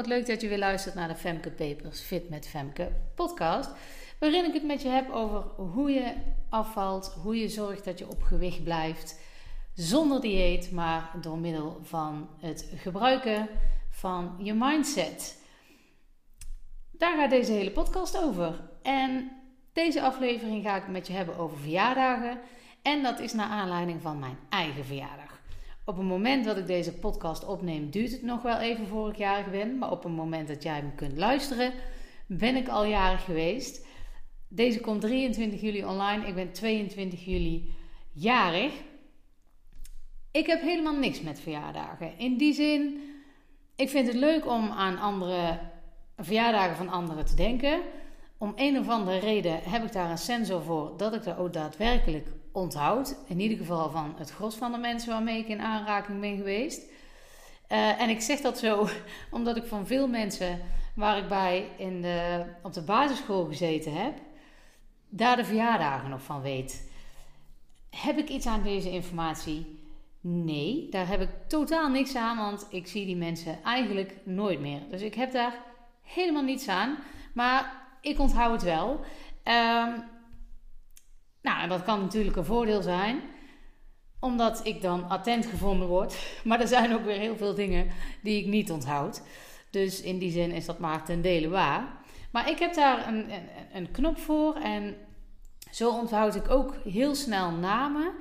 Wat leuk dat je weer luistert naar de Femke Papers Fit met Femke podcast. Waarin ik het met je heb over hoe je afvalt, hoe je zorgt dat je op gewicht blijft. Zonder dieet, maar door middel van het gebruiken van je mindset. Daar gaat deze hele podcast over. En deze aflevering ga ik met je hebben over verjaardagen. En dat is naar aanleiding van mijn eigen verjaardag. Op het moment dat ik deze podcast opneem, duurt het nog wel even voor ik jarig ben. Maar op het moment dat jij hem kunt luisteren, ben ik al jarig geweest. Deze komt 23 juli online. Ik ben 22 juli jarig. Ik heb helemaal niks met verjaardagen. In die zin, ik vind het leuk om aan andere verjaardagen van anderen te denken. Om een of andere reden heb ik daar een sensor voor dat ik er ook daadwerkelijk onthoud. In ieder geval van het gros van de mensen waarmee ik in aanraking ben geweest. Uh, en ik zeg dat zo omdat ik van veel mensen waar ik bij in de, op de basisschool gezeten heb, daar de verjaardagen nog van weet. Heb ik iets aan deze informatie? Nee, daar heb ik totaal niks aan, want ik zie die mensen eigenlijk nooit meer. Dus ik heb daar helemaal niets aan. Maar ik onthoud het wel. Um, nou, en dat kan natuurlijk een voordeel zijn, omdat ik dan attent gevonden word. Maar er zijn ook weer heel veel dingen die ik niet onthoud. Dus in die zin is dat maar ten dele waar. Maar ik heb daar een, een, een knop voor en zo onthoud ik ook heel snel namen.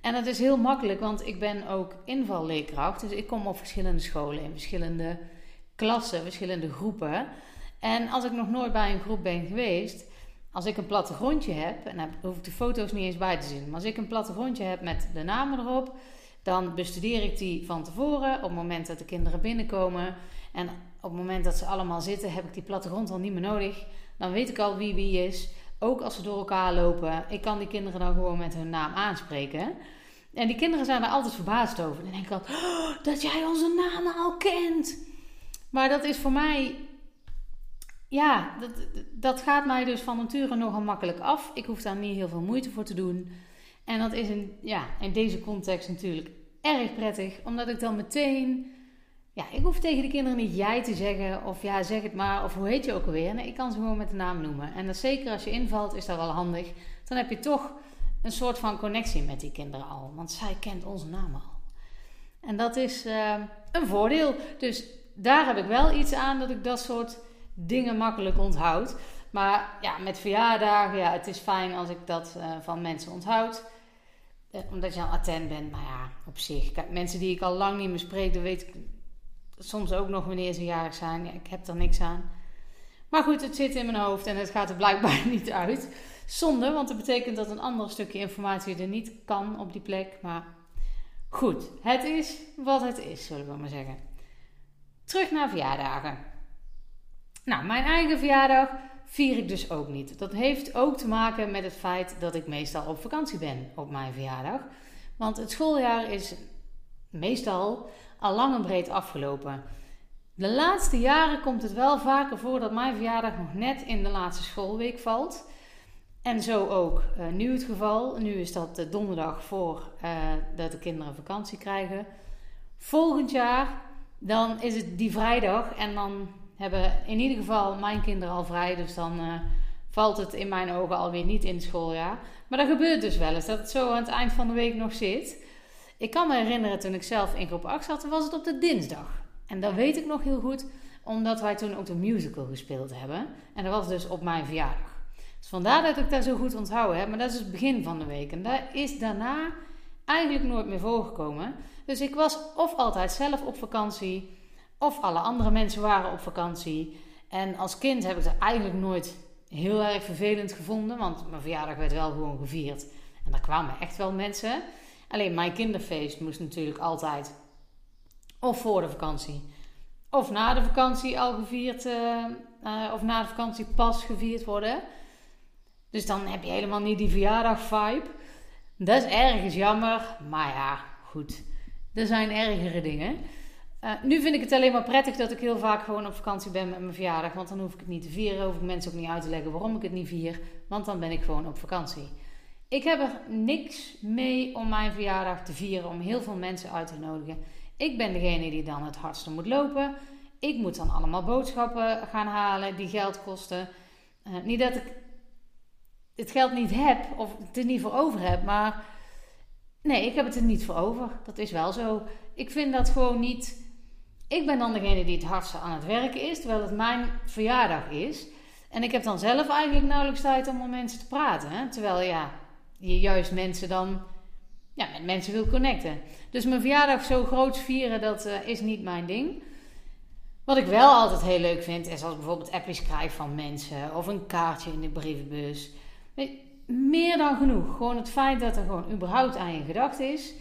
En dat is heel makkelijk, want ik ben ook invalleerkracht. Dus ik kom op verschillende scholen, in verschillende klassen, verschillende groepen. En als ik nog nooit bij een groep ben geweest, als ik een plattegrondje heb, en dan hoef ik de foto's niet eens bij te zien, maar als ik een plattegrondje heb met de namen erop, dan bestudeer ik die van tevoren op het moment dat de kinderen binnenkomen. En op het moment dat ze allemaal zitten, heb ik die plattegrond al niet meer nodig. Dan weet ik al wie wie is. Ook als ze door elkaar lopen. Ik kan die kinderen dan gewoon met hun naam aanspreken. En die kinderen zijn er altijd verbaasd over. Dan denk ik altijd, oh, dat jij onze namen al kent. Maar dat is voor mij ja, dat, dat gaat mij dus van nature nogal makkelijk af. Ik hoef daar niet heel veel moeite voor te doen. En dat is in, ja, in deze context natuurlijk erg prettig, omdat ik dan meteen. Ja, ik hoef tegen de kinderen niet jij te zeggen of ja, zeg het maar of hoe heet je ook alweer. Nee, ik kan ze gewoon met de naam noemen. En dat zeker als je invalt, is dat wel handig. Dan heb je toch een soort van connectie met die kinderen al, want zij kent onze namen al. En dat is uh, een voordeel. Dus daar heb ik wel iets aan dat ik dat soort dingen makkelijk onthoud. Maar ja, met verjaardagen, ja, het is fijn als ik dat uh, van mensen onthoud. Uh, omdat je al attent bent. Maar ja, op zich. Kijk, mensen die ik al lang niet meer spreek, dan weet ik soms ook nog wanneer ze jarig zijn. Ja, ik heb er niks aan. Maar goed, het zit in mijn hoofd en het gaat er blijkbaar niet uit. Zonde, want dat betekent dat een ander stukje informatie er niet kan op die plek. Maar goed, het is wat het is, zullen we maar zeggen. Terug naar verjaardagen. Nou, mijn eigen verjaardag vier ik dus ook niet. Dat heeft ook te maken met het feit dat ik meestal op vakantie ben op mijn verjaardag. Want het schooljaar is meestal al lang en breed afgelopen. De laatste jaren komt het wel vaker voor dat mijn verjaardag nog net in de laatste schoolweek valt. En zo ook uh, nu het geval. Nu is dat de donderdag voor uh, dat de kinderen vakantie krijgen. Volgend jaar, dan is het die vrijdag en dan hebben in ieder geval mijn kinderen al vrij. Dus dan uh, valt het in mijn ogen alweer niet in schooljaar. Maar dat gebeurt dus wel eens, dat het zo aan het eind van de week nog zit. Ik kan me herinneren toen ik zelf in groep 8 zat, was het op de dinsdag. En dat weet ik nog heel goed, omdat wij toen ook de musical gespeeld hebben. En dat was dus op mijn verjaardag. Dus vandaar dat ik dat zo goed onthouden heb. Maar dat is het begin van de week. En dat is daarna eigenlijk nooit meer voorgekomen. Dus ik was of altijd zelf op vakantie of alle andere mensen waren op vakantie. En als kind heb ik het eigenlijk nooit heel erg vervelend gevonden. Want mijn verjaardag werd wel gewoon gevierd. En daar kwamen echt wel mensen. Alleen mijn kinderfeest moest natuurlijk altijd of voor de vakantie. Of na de vakantie al gevierd. Uh, of na de vakantie pas gevierd worden. Dus dan heb je helemaal niet die verjaardag vibe. Dat is ergens jammer. Maar ja, goed. Er zijn ergere dingen. Uh, nu vind ik het alleen maar prettig dat ik heel vaak gewoon op vakantie ben met mijn verjaardag. Want dan hoef ik het niet te vieren. Hoef ik mensen ook niet uit te leggen waarom ik het niet vier. Want dan ben ik gewoon op vakantie. Ik heb er niks mee om mijn verjaardag te vieren. Om heel veel mensen uit te nodigen. Ik ben degene die dan het hardste moet lopen. Ik moet dan allemaal boodschappen gaan halen die geld kosten. Uh, niet dat ik het geld niet heb of het er niet voor over heb, maar nee, ik heb het er niet voor over. Dat is wel zo. Ik vind dat gewoon niet. Ik ben dan degene die het hardste aan het werken is, terwijl het mijn verjaardag is. En ik heb dan zelf eigenlijk nauwelijks tijd om met mensen te praten. Hè? Terwijl ja, je juist mensen dan ja, met mensen wil connecten. Dus mijn verjaardag zo groot vieren, dat uh, is niet mijn ding. Wat ik wel altijd heel leuk vind, is als ik bijvoorbeeld appjes krijg van mensen of een kaartje in de brievenbus. Meer dan genoeg. Gewoon het feit dat er gewoon überhaupt aan je gedacht is,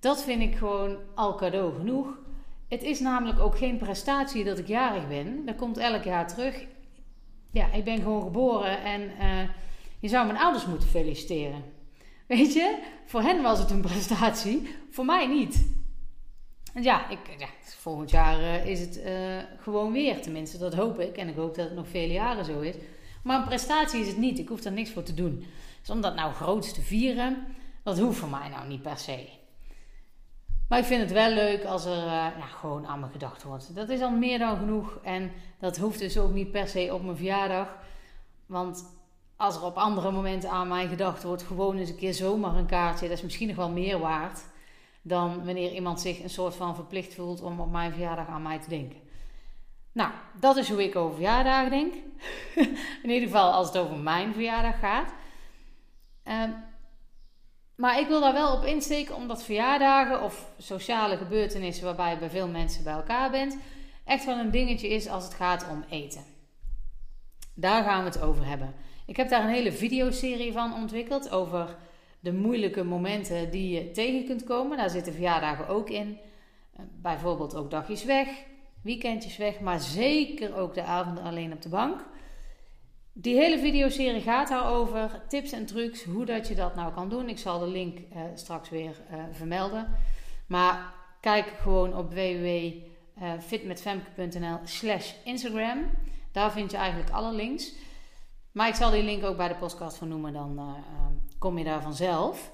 dat vind ik gewoon al cadeau genoeg. Het is namelijk ook geen prestatie dat ik jarig ben. Dat komt elk jaar terug. Ja, ik ben gewoon geboren en uh, je zou mijn ouders moeten feliciteren. Weet je, voor hen was het een prestatie, voor mij niet. En ja, ik, ja volgend jaar uh, is het uh, gewoon weer. Tenminste, dat hoop ik. En ik hoop dat het nog vele jaren zo is. Maar een prestatie is het niet. Ik hoef daar niks voor te doen. Dus om dat nou groots te vieren, dat hoeft voor mij nou niet per se. Maar ik vind het wel leuk als er uh, ja, gewoon aan me gedacht wordt. Dat is al meer dan genoeg. En dat hoeft dus ook niet per se op mijn verjaardag. Want als er op andere momenten aan mij gedacht wordt, gewoon eens een keer zomaar een kaartje, dat is misschien nog wel meer waard dan wanneer iemand zich een soort van verplicht voelt om op mijn verjaardag aan mij te denken. Nou, dat is hoe ik over verjaardagen denk. In ieder geval als het over mijn verjaardag gaat. Ehm, maar ik wil daar wel op insteken omdat verjaardagen of sociale gebeurtenissen waarbij je bij veel mensen bij elkaar bent, echt wel een dingetje is als het gaat om eten. Daar gaan we het over hebben. Ik heb daar een hele videoserie van ontwikkeld over de moeilijke momenten die je tegen kunt komen. Daar zitten verjaardagen ook in. Eh, bijvoorbeeld ook dagjes weg, weekendjes weg, maar zeker ook de avonden alleen op de bank. Die hele videoserie gaat daarover. Tips en trucs, hoe dat je dat nou kan doen. Ik zal de link uh, straks weer uh, vermelden. Maar kijk gewoon op www.fitmetfemke.nl slash Instagram. Daar vind je eigenlijk alle links. Maar ik zal die link ook bij de podcast van noemen, dan kom je daar vanzelf.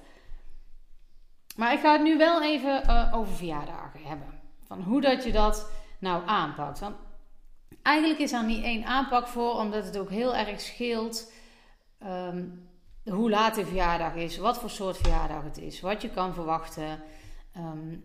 Maar ik ga het nu wel even over verjaardagen hebben. Van hoe dat je dat nou aanpakt. Eigenlijk is er niet één aanpak voor, omdat het ook heel erg scheelt um, hoe laat de verjaardag is, wat voor soort verjaardag het is, wat je kan verwachten, um,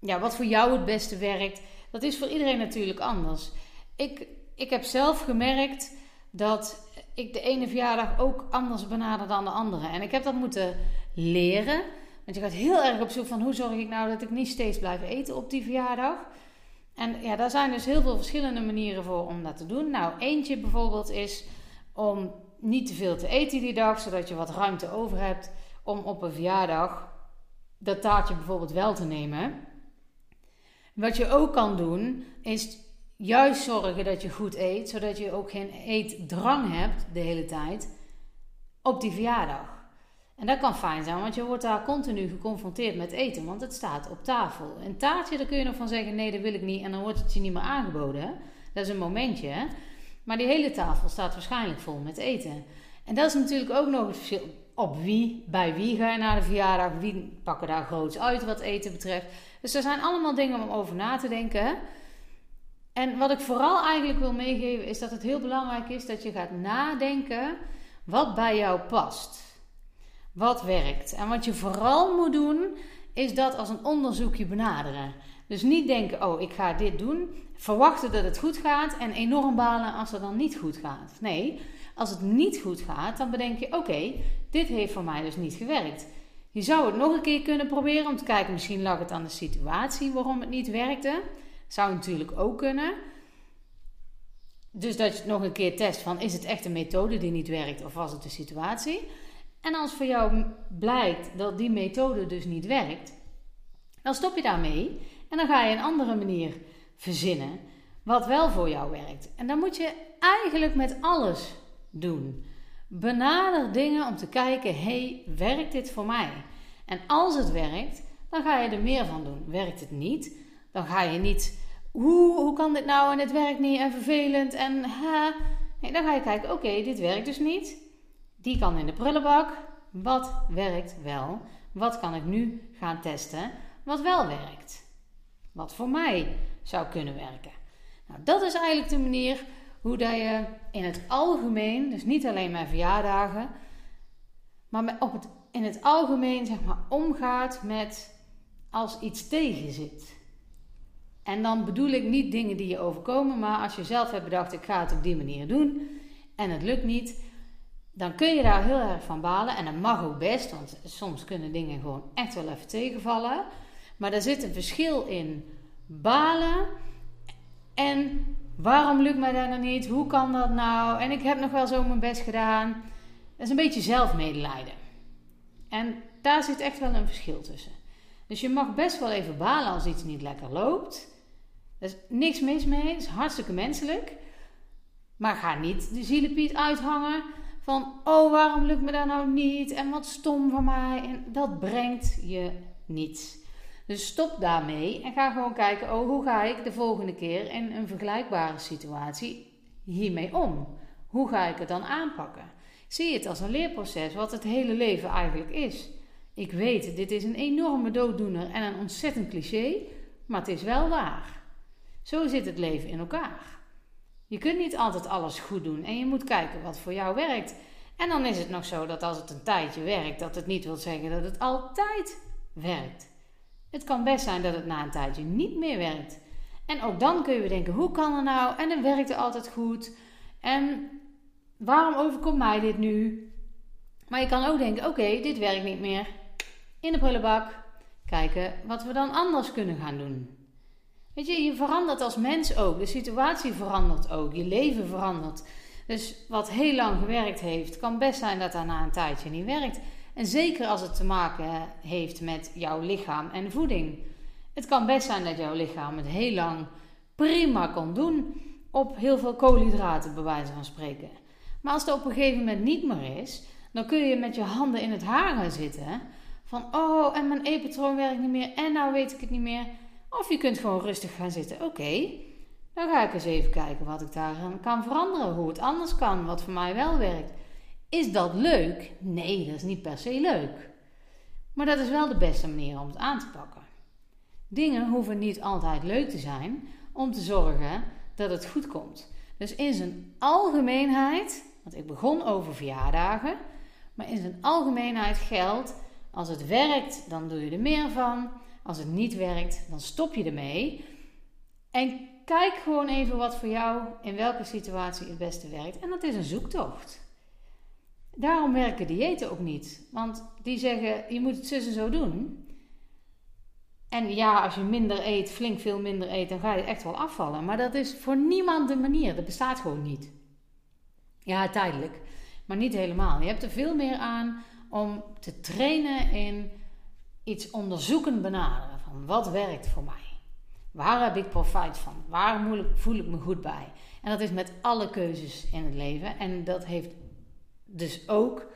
ja, wat voor jou het beste werkt. Dat is voor iedereen natuurlijk anders. Ik, ik heb zelf gemerkt dat ik de ene verjaardag ook anders benader dan de andere. En ik heb dat moeten leren. Want je gaat heel erg op zoek van hoe zorg ik nou dat ik niet steeds blijf eten op die verjaardag. En ja, daar zijn dus heel veel verschillende manieren voor om dat te doen. Nou, eentje bijvoorbeeld is om niet te veel te eten die dag, zodat je wat ruimte over hebt om op een verjaardag dat taartje bijvoorbeeld wel te nemen. Wat je ook kan doen, is juist zorgen dat je goed eet, zodat je ook geen eetdrang hebt de hele tijd op die verjaardag. En dat kan fijn zijn, want je wordt daar continu geconfronteerd met eten, want het staat op tafel. Een taartje, daar kun je nog van zeggen: nee, dat wil ik niet, en dan wordt het je niet meer aangeboden. Dat is een momentje. Hè? Maar die hele tafel staat waarschijnlijk vol met eten. En dat is natuurlijk ook nog het verschil op wie, bij wie ga je naar de verjaardag, wie pakken daar groots uit wat eten betreft. Dus er zijn allemaal dingen om over na te denken. En wat ik vooral eigenlijk wil meegeven is dat het heel belangrijk is dat je gaat nadenken wat bij jou past. Wat werkt. En wat je vooral moet doen is dat als een onderzoekje benaderen. Dus niet denken, oh ik ga dit doen, verwachten dat het goed gaat en enorm balen als het dan niet goed gaat. Nee, als het niet goed gaat, dan bedenk je, oké, dit heeft voor mij dus niet gewerkt. Je zou het nog een keer kunnen proberen om te kijken, misschien lag het aan de situatie waarom het niet werkte. Zou natuurlijk ook kunnen. Dus dat je het nog een keer test van is het echt een methode die niet werkt of was het de situatie? En als voor jou blijkt dat die methode dus niet werkt, dan stop je daarmee en dan ga je een andere manier verzinnen wat wel voor jou werkt. En dan moet je eigenlijk met alles doen. Benader dingen om te kijken, hey, werkt dit voor mij? En als het werkt, dan ga je er meer van doen. Werkt het niet, dan ga je niet, hoe, hoe kan dit nou en het werkt niet en vervelend en ha. Nee, dan ga je kijken, oké, dit werkt dus niet. Die kan in de prullenbak. Wat werkt wel? Wat kan ik nu gaan testen? Wat wel werkt? Wat voor mij zou kunnen werken? Nou, dat is eigenlijk de manier hoe dat je in het algemeen, dus niet alleen met verjaardagen, maar op het, in het algemeen zeg maar, omgaat met als iets tegen zit. En dan bedoel ik niet dingen die je overkomen, maar als je zelf hebt bedacht, ik ga het op die manier doen en het lukt niet, dan kun je daar heel erg van balen. En dat mag ook best, want soms kunnen dingen gewoon echt wel even tegenvallen. Maar er zit een verschil in balen en waarom lukt mij dat nou niet? Hoe kan dat nou? En ik heb nog wel zo mijn best gedaan. Dat is een beetje zelfmedelijden. En daar zit echt wel een verschil tussen. Dus je mag best wel even balen als iets niet lekker loopt. Er is niks mis mee, het is hartstikke menselijk. Maar ga niet de zielepiet uithangen van, oh waarom lukt me dat nou niet en wat stom van mij. En dat brengt je niets. Dus stop daarmee en ga gewoon kijken, oh hoe ga ik de volgende keer in een vergelijkbare situatie hiermee om? Hoe ga ik het dan aanpakken? Zie het als een leerproces, wat het hele leven eigenlijk is. Ik weet, dit is een enorme dooddoener en een ontzettend cliché, maar het is wel waar. Zo zit het leven in elkaar. Je kunt niet altijd alles goed doen en je moet kijken wat voor jou werkt. En dan is het nog zo dat als het een tijdje werkt, dat het niet wil zeggen dat het altijd werkt. Het kan best zijn dat het na een tijdje niet meer werkt. En ook dan kun je bedenken, hoe kan het nou? En het altijd goed. En waarom overkomt mij dit nu? Maar je kan ook denken, oké, dit werkt niet meer. In de prullenbak. Kijken wat we dan anders kunnen gaan doen. Weet je, je verandert als mens ook. De situatie verandert ook. Je leven verandert. Dus wat heel lang gewerkt heeft, kan best zijn dat daarna een tijdje niet werkt. En zeker als het te maken heeft met jouw lichaam en voeding. Het kan best zijn dat jouw lichaam het heel lang prima kan doen op heel veel koolhydraten, bij wijze van spreken. Maar als het op een gegeven moment niet meer is, dan kun je met je handen in het haar gaan zitten. Van, oh, en mijn eetpatroon werkt niet meer en nou weet ik het niet meer. Of je kunt gewoon rustig gaan zitten. Oké, dan ga ik eens even kijken wat ik daar kan veranderen. Hoe het anders kan, wat voor mij wel werkt. Is dat leuk? Nee, dat is niet per se leuk. Maar dat is wel de beste manier om het aan te pakken. Dingen hoeven niet altijd leuk te zijn om te zorgen dat het goed komt. Dus in zijn algemeenheid, want ik begon over verjaardagen, maar in zijn algemeenheid geldt: als het werkt, dan doe je er meer van. Als het niet werkt, dan stop je ermee. En kijk gewoon even wat voor jou in welke situatie het beste werkt. En dat is een zoektocht. Daarom werken diëten ook niet. Want die zeggen, je moet het zus en zo doen. En ja, als je minder eet, flink veel minder eet, dan ga je echt wel afvallen. Maar dat is voor niemand de manier. Dat bestaat gewoon niet. Ja, tijdelijk. Maar niet helemaal. Je hebt er veel meer aan om te trainen in iets onderzoeken benaderen. Van wat werkt voor mij? Waar heb ik profijt van? Waar voel ik me goed bij? En dat is met alle keuzes in het leven. En dat heeft dus ook,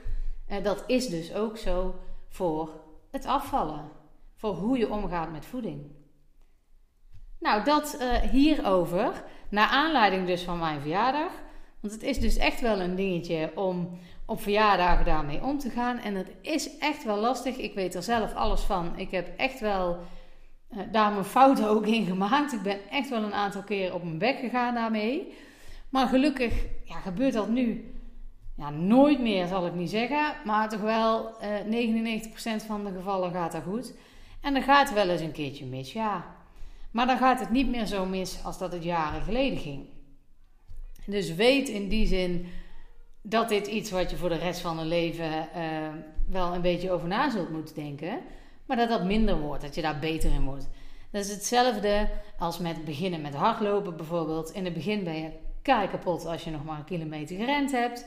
eh, dat is dus ook zo voor het afvallen. Voor hoe je omgaat met voeding. Nou, dat uh, hierover. Naar aanleiding dus van mijn verjaardag. Want het is dus echt wel een dingetje om op verjaardagen daarmee om te gaan. En het is echt wel lastig. Ik weet er zelf alles van. Ik heb echt wel uh, daar mijn fouten ook in gemaakt. Ik ben echt wel een aantal keer op mijn bek gegaan daarmee. Maar gelukkig ja, gebeurt dat nu ja, nooit meer, zal ik niet zeggen. Maar toch wel uh, 99% van de gevallen gaat dat goed. En dan gaat wel eens een keertje mis, ja. Maar dan gaat het niet meer zo mis als dat het jaren geleden ging. Dus weet in die zin dat dit iets wat je voor de rest van je leven uh, wel een beetje over na zult moeten denken. Maar dat dat minder wordt, dat je daar beter in wordt. Dat is hetzelfde als met beginnen met hardlopen bijvoorbeeld. In het begin ben je kei kapot als je nog maar een kilometer gerend hebt.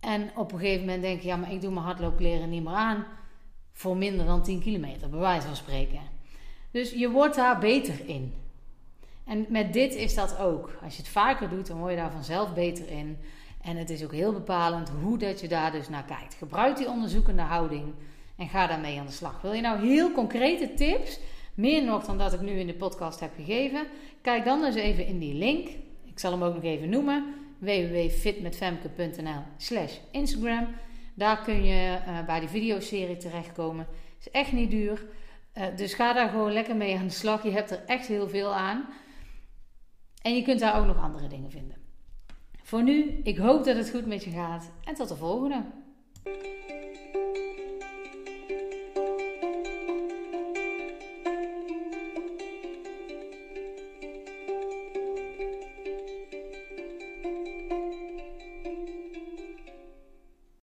En op een gegeven moment denk je, ja, maar ik doe mijn hardloopkleren niet meer aan. Voor minder dan 10 kilometer, bij wijze van spreken. Dus je wordt daar beter in. En met dit is dat ook. Als je het vaker doet, dan word je daar vanzelf beter in. En het is ook heel bepalend hoe dat je daar dus naar kijkt. Gebruik die onderzoekende houding en ga daarmee aan de slag. Wil je nou heel concrete tips, meer nog dan dat ik nu in de podcast heb gegeven? Kijk dan eens even in die link. Ik zal hem ook nog even noemen www.fitmetfemke.nl slash Instagram. Daar kun je uh, bij die videoserie terechtkomen. Is echt niet duur. Uh, dus ga daar gewoon lekker mee aan de slag. Je hebt er echt heel veel aan. En je kunt daar ook nog andere dingen vinden. Voor nu, ik hoop dat het goed met je gaat en tot de volgende.